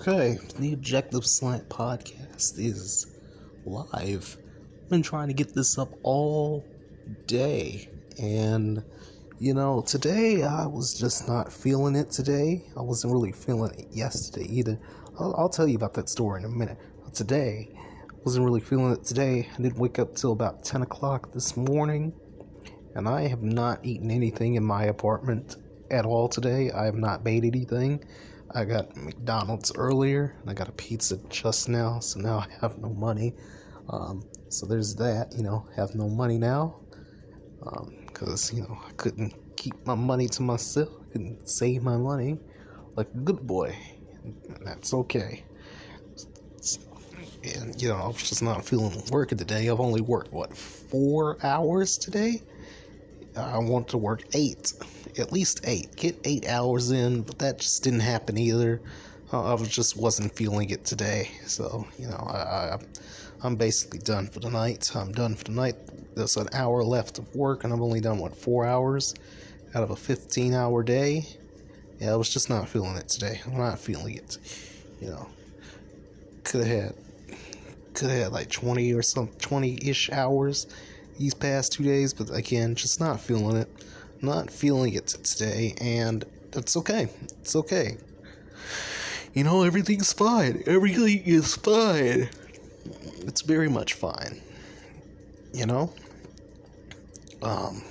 Okay, the Objective Slant podcast is live. I've been trying to get this up all day, and you know, today I was just not feeling it today. I wasn't really feeling it yesterday either. I'll, I'll tell you about that story in a minute. But today, I wasn't really feeling it today. I didn't wake up till about 10 o'clock this morning, and I have not eaten anything in my apartment at all today. I have not made anything. I got McDonald's earlier, and I got a pizza just now, so now I have no money. Um, so there's that, you know, have no money now. Because, um, you know, I couldn't keep my money to myself, couldn't save my money like a good boy. And that's okay. And, you know, I was just not feeling working today. I've only worked, what, four hours today? I want to work eight at least eight. Get eight hours in, but that just didn't happen either. I was just wasn't feeling it today, so you know I, I I'm basically done for the night. I'm done for the night. There's an hour left of work, and I've only done what four hours out of a 15 hour day. Yeah, I was just not feeling it today. I'm not feeling it. You know, could have had could have had like 20 or some 20 ish hours these past two days, but again, just not feeling it not feeling it today, and that's okay. It's okay. You know, everything's fine. Everything is fine. It's very much fine. You know? Um,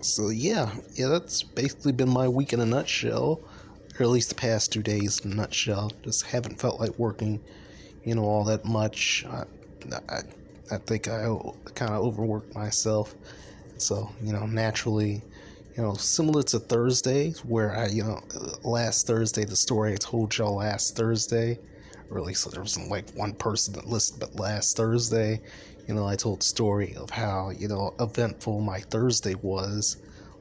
so yeah, yeah, that's basically been my week in a nutshell, or at least the past two days in a nutshell. Just haven't felt like working, you know, all that much. I, I, I think I kind of overworked myself. So, you know, naturally, you know, similar to Thursday, where I, you know, last Thursday, the story I told y'all last Thursday, at least there wasn't like one person that listened, but last Thursday, you know, I told the story of how, you know, eventful my Thursday was,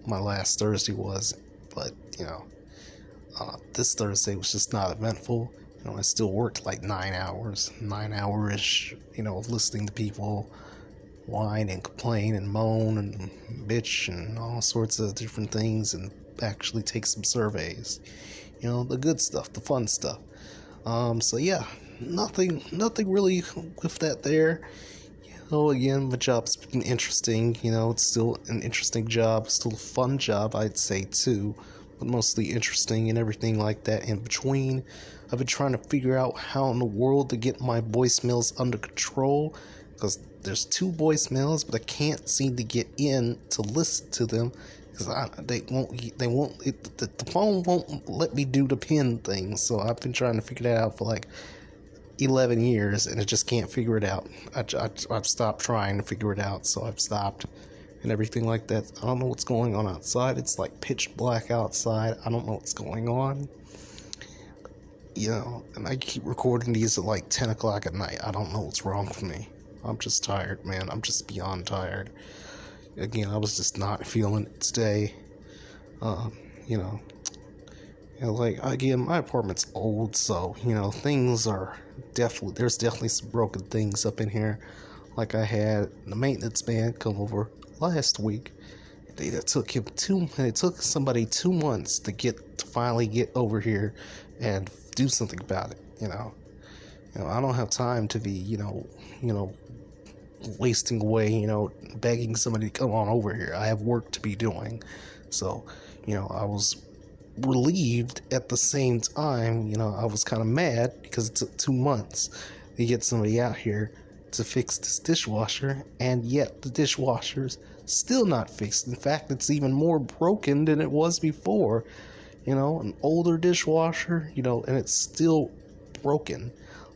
my last Thursday was, but, you know, uh, this Thursday was just not eventful. You know, I still worked like nine hours, nine hours, you know, of listening to people whine and complain and moan and bitch and all sorts of different things and actually take some surveys. You know, the good stuff, the fun stuff. Um, so yeah, nothing, nothing really with that there. You know, again, my job's been interesting. You know, it's still an interesting job, still a fun job, I'd say too, but mostly interesting and everything like that in between. I've been trying to figure out how in the world to get my voicemails under control because there's two voicemails, but I can't seem to get in to listen to them because they won't they won't it, the, the, phone won't let me do the pin thing. So I've been trying to figure that out for like 11 years and I just can't figure it out. I, I, I've stopped trying to figure it out, so I've stopped and everything like that. I don't know what's going on outside. It's like pitch black outside. I don't know what's going on. You know, and I keep recording these at like 10 o'clock at night. I don't know what's wrong with me. I'm just tired, man. I'm just beyond tired. Again, I was just not feeling it today. Um, you know, like again, my apartment's old, so you know things are definitely there's definitely some broken things up in here. Like I had the maintenance man come over last week. It took him two. It took somebody two months to get to finally get over here and do something about it. You know, you know, I don't have time to be, you know, you know, wasting away, you know, begging somebody to come on over here. I have work to be doing. So, you know, I was relieved at the same time, you know, I was kind of mad because it took two months to get somebody out here to fix this dishwasher, and yet the dishwasher's still not fixed. In fact, it's even more broken than it was before. You know, an older dishwasher, you know, and it's still broken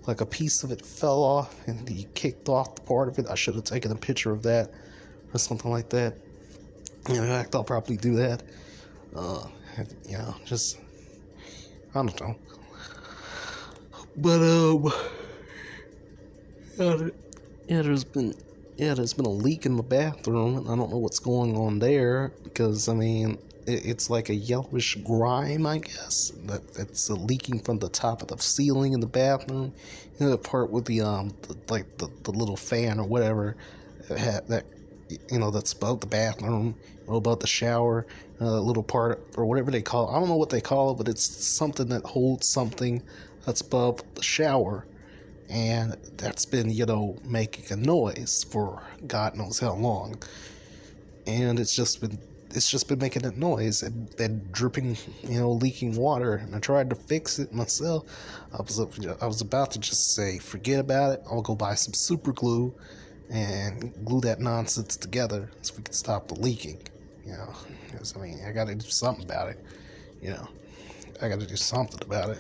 like a piece of it fell off and he kicked off the part of it. I should have taken a picture of that or something like that. In fact, I'll probably do that. Uh, you know, just I don't know. But um, yeah, yeah, there's been yeah, there's been a leak in the bathroom, and I don't know what's going on there because I mean, it's like a yellowish grime, I guess. That it's leaking from the top of the ceiling in the bathroom. You know, the part with the um, the, like the, the little fan or whatever that, that you know that's above the bathroom, or above the shower, uh, little part or whatever they call. It. I don't know what they call it, but it's something that holds something that's above the shower, and that's been, you know, making a noise for God knows how long. And it's just been it's just been making that noise and, and dripping, you know, leaking water. And I tried to fix it myself. I was I was about to just say, forget about it. I'll go buy some super glue and glue that nonsense together so we can stop the leaking. You know, because I mean, I got to do something about it. You know, I got to do something about it.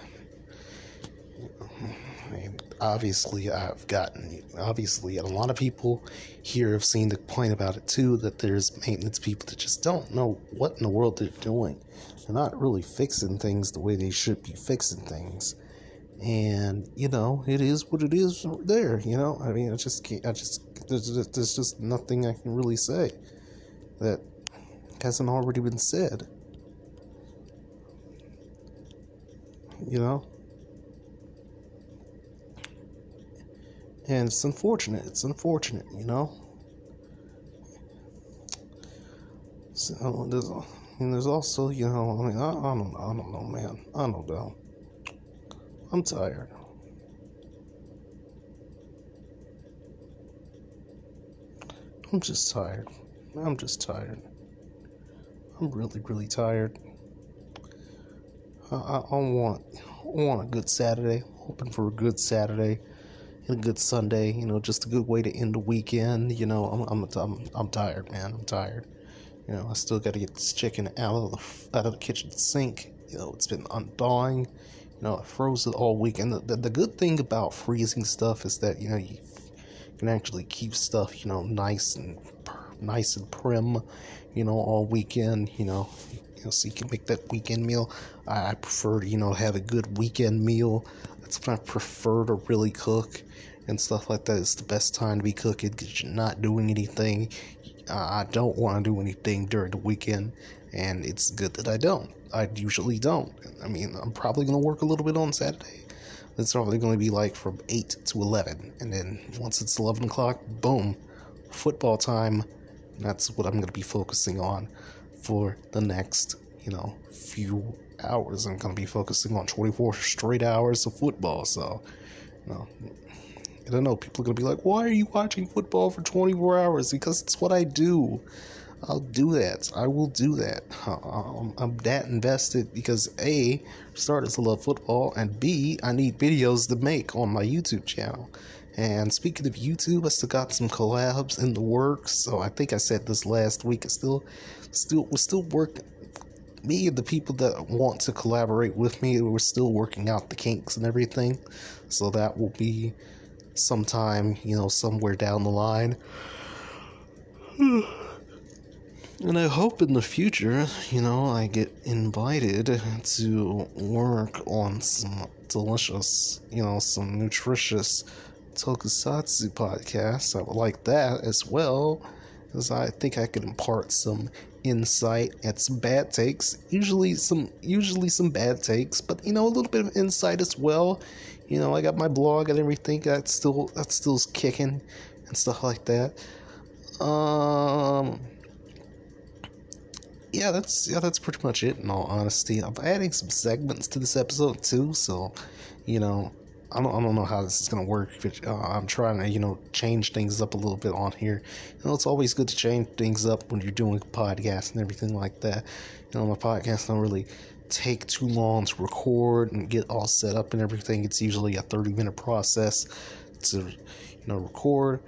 I mean, obviously, I've gotten, obviously, a lot of people here have seen the point about it too that there's maintenance people that just don't know what in the world they're doing. They're not really fixing things the way they should be fixing things. And, you know, it is what it is there, you know? I mean, I just can't, I just, there's just, there's just nothing I can really say that hasn't already been said. You know? And it's unfortunate. It's unfortunate, you know? So there's, and there's also, you know, I mean, I, I don't I don't know, man. I don't know. I'm tired. I'm just tired. I'm just tired. I'm really, really tired. I, I, I want, I want a good Saturday. Hoping for a good Saturday a good Sunday. You know, just a good way to end the weekend. You know, I'm, I'm, I'm, I'm tired, man. I'm tired. You know, I still got to get this chicken out of the out of the kitchen sink. You know, it's been unthawing. You know, I froze it all week. And the, the, the good thing about freezing stuff is that you know you can actually keep stuff you know nice and nice and prim. You know, all weekend. You know, you know, so you can make that weekend meal. I, I prefer to you know have a good weekend meal. That's when I prefer to really cook and stuff like that. It's the best time to be cooking because you're not doing anything. Uh, I don't want to do anything during the weekend, and it's good that I don't. I usually don't. I mean, I'm probably going to work a little bit on Saturday. It's probably going to be like from 8 to 11. And then once it's 11 o'clock, boom, football time. That's what I'm going to be focusing on for the next, you know, few hours. I'm going to be focusing on 24 straight hours of football. So, you know, I don't know. People are going to be like, why are you watching football for 24 hours? Because it's what I do. I'll do that. I will do that. I'm, I'm that invested because A, starters to love football, and B, I need videos to make on my YouTube channel. And speaking of YouTube, I still got some collabs in the works. So I think I said this last week. I still, still, we're still working. Me and the people that want to collaborate with me, we're still working out the kinks and everything. So that will be sometime, you know, somewhere down the line. And I hope in the future, you know, I get invited to work on some delicious, you know, some nutritious tokusatsu podcasts. I would like that as well, because I think I could impart some insight at some bad takes. Usually some, usually some bad takes, but you know, a little bit of insight as well. You know, I got my blog and everything. That's still that's still kicking and stuff like that. Um yeah, that's yeah, that's pretty much it. In all honesty, I'm adding some segments to this episode too, so you know, I don't I don't know how this is gonna work. But uh, I'm trying to you know change things up a little bit on here. You know, it's always good to change things up when you're doing a podcast and everything like that. You know, my podcast don't really take too long to record and get all set up and everything. It's usually a 30 minute process to you know record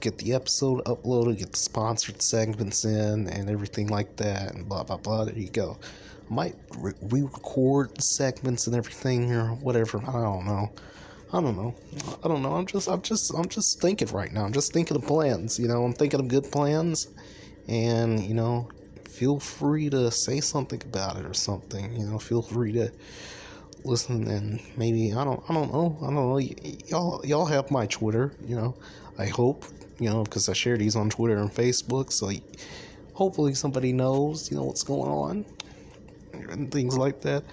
get the episode uploaded, get the sponsored segments in, and everything like that, and blah blah blah. There you go. Might re record segments and everything, or whatever. I don't know. I don't know. I don't know. I'm just, I'm just, I'm just thinking right now. I'm just thinking of plans. You know, I'm thinking of good plans, and you know, feel free to say something about it or something. You know, feel free to listen and maybe I don't, I don't know. I don't know. Y'all, y'all have my Twitter. You know, I hope you know, because I share these on Twitter and Facebook. So hopefully somebody knows, you know, what's going on and things like that.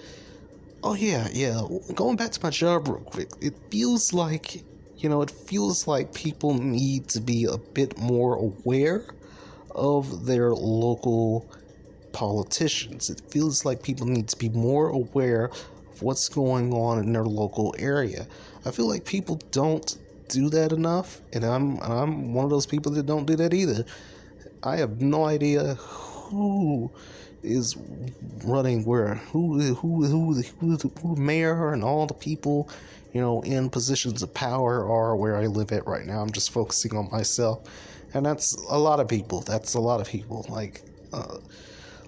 Oh yeah, yeah. Going back to my job real quick, it feels like, you know, it feels like people need to be a bit more aware of their local politicians. It feels like people need to be more aware of what's going on in their local area. I feel like people don't do that enough, and I'm I'm one of those people that don't do that either. I have no idea who is running where, who who who who, who, who mayor and all the people, you know, in positions of power are where I live at right now. I'm just focusing on myself, and that's a lot of people. That's a lot of people. Like, uh,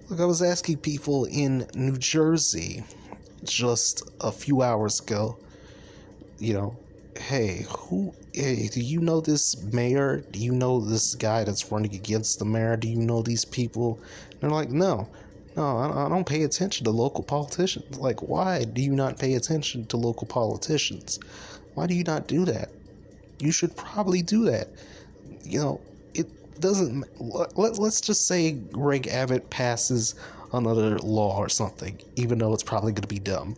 look, I was asking people in New Jersey just a few hours ago. You know, hey, who, hey, do you know this mayor? Do you know this guy that's running against the mayor? Do you know these people? And they're like, no, no, I, don't pay attention to local politicians. Like, why do you not pay attention to local politicians? Why do you not do that? You should probably do that. You know, it doesn't. Let, let's just say Greg Abbott passes another law or something, even though it's probably going to be dumb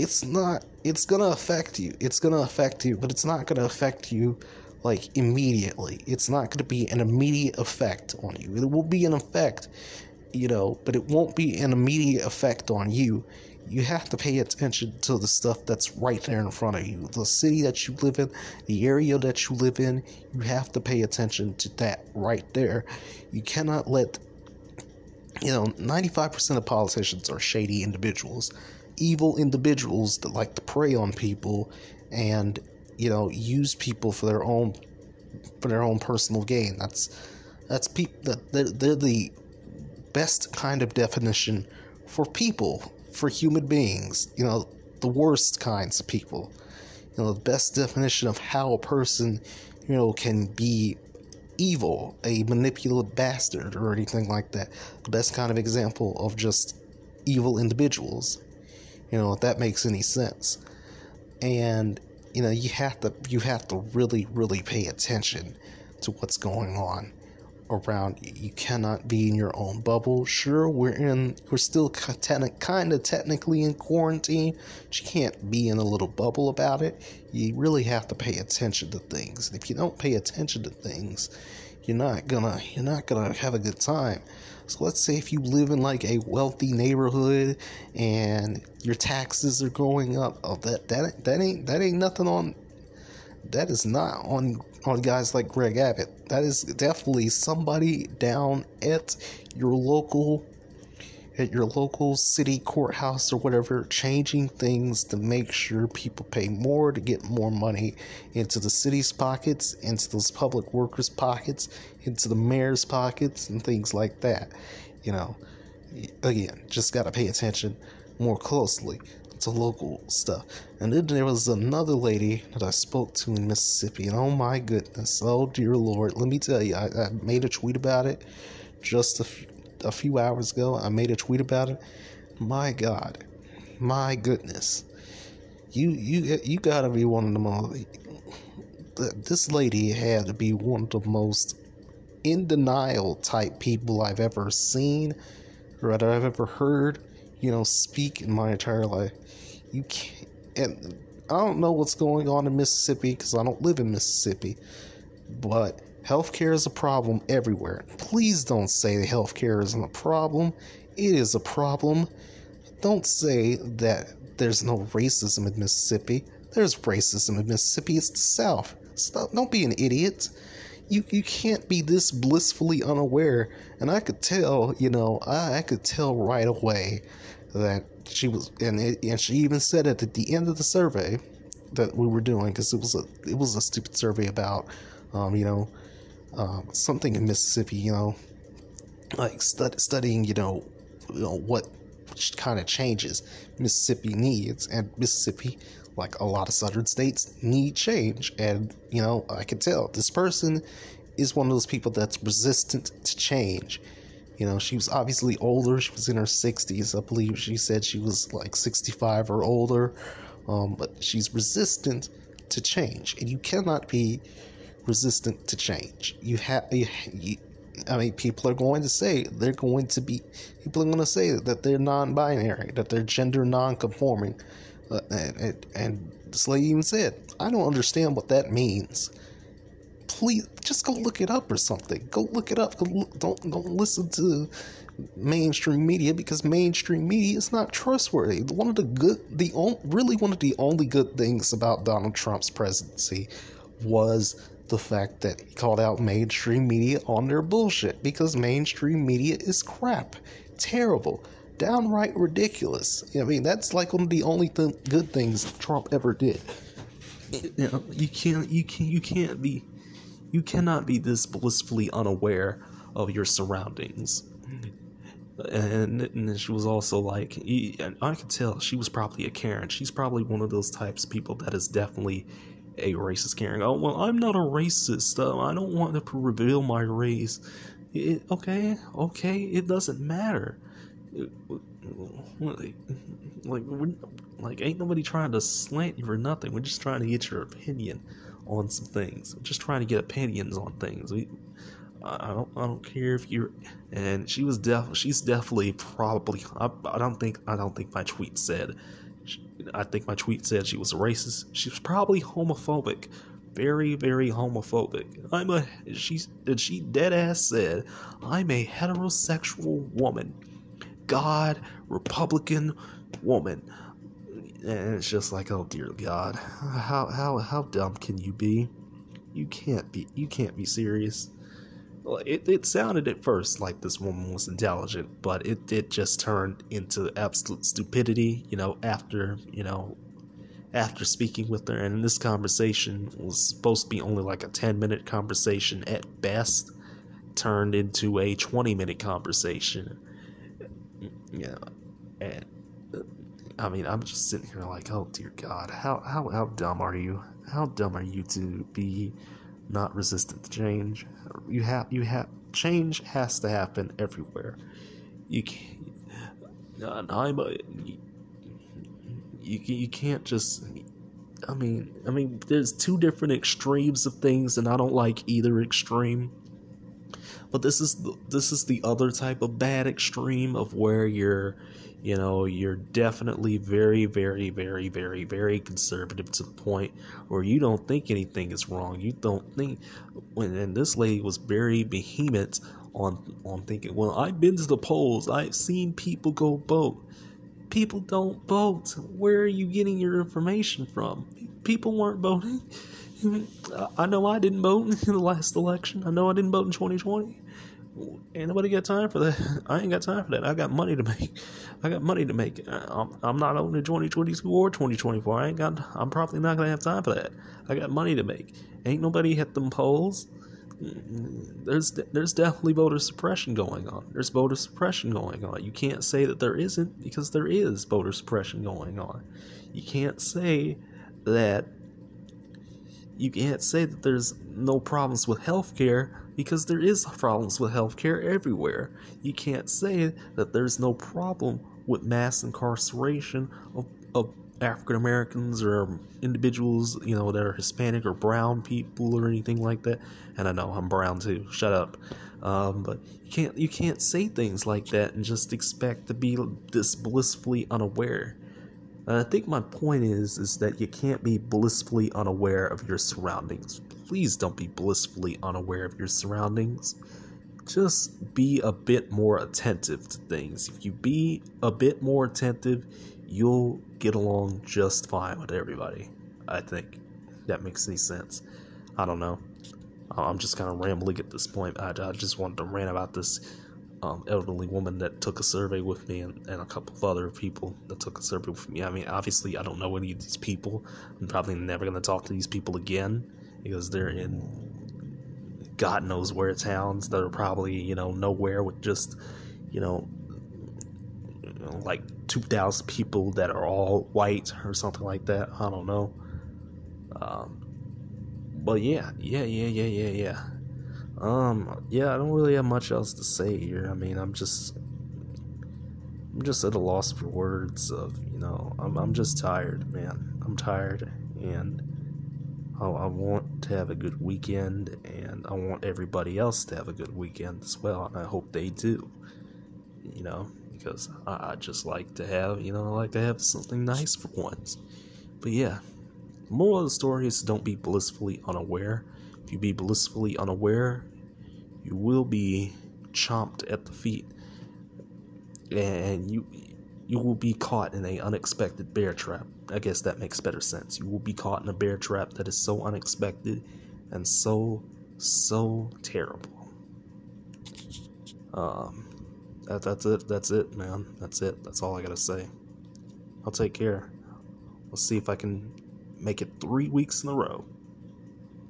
it's not it's gonna affect you it's gonna affect you but it's not gonna affect you like immediately it's not gonna be an immediate effect on you it will be an effect you know but it won't be an immediate effect on you. You have to pay attention to the stuff that's right there in front of you. The city that you live in the area that you live in you have to pay attention to that right there. You cannot let you know 95% of politicians are shady individuals evil individuals that like to prey on people and you know use people for their own for their own personal gain. That's that's people that they're, they're the best kind of definition for people, for human beings. You know, the worst kinds of people. You know, the best definition of how a person, you know, can be evil, a manipulative bastard, or anything like that. The best kind of example of just evil individuals you know if that makes any sense and you know you have to you have to really really pay attention to what's going on around you. You cannot be in your own bubble. Sure, we're in, we're still kind of technically in quarantine, but you can't be in a little bubble about it. You really have to pay attention to things. And if you don't pay attention to things, you're not gonna, you're not gonna have a good time. So let's say if you live in like a wealthy neighborhood and your taxes are going up, oh that that that ain't that ain't nothing on that is not on on guys like Greg Abbott. That is definitely somebody down at your local at your local city courthouse or whatever, changing things to make sure people pay more to get more money into the city's pockets, into those public workers' pockets, into the mayor's pockets, and things like that. You know, again, just got to pay attention more closely to local stuff. And then there was another lady that I spoke to in Mississippi, and oh my goodness, oh dear Lord, let me tell you, I, I made a tweet about it just a few, few hours ago. I made a tweet about it. My God, my goodness, you you you gotta be one of the most. This lady had to be one of the most in denial type people I've ever seen or that I've ever heard. You know, speak in my entire life. You can't. And I don't know what's going on in Mississippi because I don't live in Mississippi, but Healthcare is a problem everywhere. Please don't say healthcare isn't a problem. It is a problem. Don't say that there's no racism in Mississippi. There's racism in Mississippi. It's the South. Stop. Don't be an idiot. You you can't be this blissfully unaware. And I could tell, you know, I, I could tell right away that she was, and it, and she even said it at the end of the survey that we were doing because it was a it was a stupid survey about, um, you know, um, something in Mississippi, you know, like stud- studying, you know, you know what kind of changes Mississippi needs, and Mississippi, like a lot of southern states, need change. And you know, I can tell this person is one of those people that's resistant to change. You know, she was obviously older. She was in her 60s. I believe she said she was like 65 or older. Um, but she's resistant to change. And you cannot be resistant to change. You have, you, you, I mean, people are going to say they're going to be, people are going to say that they're non-binary, that they're gender non-conforming, uh, and, and, this lady even said, I don't understand what that means. please just go look it up or something. Go look it up. Don't don't listen to mainstream media because mainstream media is not trustworthy. One of the good, the only, really one of the only good things about Donald Trump's presidency was the fact that he called out mainstream media on their bullshit because mainstream media is crap, terrible, downright ridiculous. I mean, that's like one of the only th- good things Trump ever did. You know, you can't, you can, you can't be, you cannot be this blissfully unaware of your surroundings. And, and she was also like, I could tell she was probably a Karen. She's probably one of those types of people that is definitely a racist Karen. Oh, well, I'm not a racist. Uh, I don't want to reveal my race. It, okay, okay, it doesn't matter. Like, like, ain't nobody trying to slant you for nothing. We're just trying to get your opinion on some things. We're just trying to get opinions on things. We, I don't, I don't care if you're. And she was def, she's definitely probably. I, I don't think, I don't think my tweet said I think my tweet said she was racist. She was probably homophobic. Very, very homophobic. I'm a she she dead ass said, I'm a heterosexual woman. God, Republican woman. And it's just like, oh dear God. How how how dumb can you be? You can't be you can't be serious it, it sounded at first like this woman was intelligent, but it, it just turned into absolute stupidity, you know, after, you know, after speaking with her. And this conversation was supposed to be only like a 10 minute conversation at best, turned into a 20 minute conversation. Yeah. And I mean, I'm just sitting here like, oh dear God, how, how, how dumb are you? How dumb are you to be not resistant to change. You have you have change has to happen everywhere. You can't. I'm a, you, you can't just. I mean, I mean, there's two different extremes of things, and I don't like either extreme. But this is the, this is the other type of bad extreme of where you're you know, you're definitely very, very, very, very, very conservative to the point where you don't think anything is wrong. You don't think when and this lady was very behemoth on on thinking, well, I've been to the polls, I've seen people go vote. People don't vote. Where are you getting your information from? People weren't voting. I know I didn't vote in the last election. I know I didn't vote in 2020 ain't nobody got time for that. I ain't got time for that. I got money to make. I got money to make. I'm, I'm not the 2022 or 2024. I ain't got. I'm probably not gonna have time for that. I got money to make. Ain't nobody hit them polls. Mm, there's there's definitely voter suppression going on. There's voter suppression going on. You can't say that there isn't because there is voter suppression going on. You can't say that you can't say that there's no problems with healthcare because there is problems with healthcare everywhere. You can't say that there's no problem with mass incarceration of, of African Americans or individuals, you know, that are Hispanic or brown people or anything like that. And I know I'm brown too. Shut up. Um, but you can't you can't say things like that and just expect to be this blissfully unaware. And I think my point is is that you can't be blissfully unaware of your surroundings. Please don't be blissfully unaware of your surroundings. Just be a bit more attentive to things. If you be a bit more attentive, you'll get along just fine with everybody. I think that makes any sense. I don't know. I'm just kind of rambling at this point. I, I just wanted to rant about this um, elderly woman that took a survey with me and, and a couple of other people that took a survey with me. I mean, obviously, I don't know any of these people. I'm probably never going to talk to these people again because they're in God knows where towns that are probably, you know, nowhere with just, you know, like 2,000 people that are all white or something like that. I don't know. Um, but yeah, yeah, yeah, yeah, yeah, yeah. Um, yeah, I don't really have much else to say here. I mean, I'm just, I'm just at a loss for words. Of you know, I'm I'm just tired, man. I'm tired, and I, I want to have a good weekend, and I want everybody else to have a good weekend as well, and I hope they do. You know, because I, I just like to have, you know, I like to have something nice for once. But yeah, moral of the story is don't be blissfully unaware You be blissfully unaware, you will be chomped at the feet, and you you will be caught in a unexpected bear trap. I guess that makes better sense. You will be caught in a bear trap that is so unexpected and so so terrible. Um, that, that's it. That's it, man. That's it. That's all I gotta say. I'll take care. We'll see if I can make it three weeks in a row.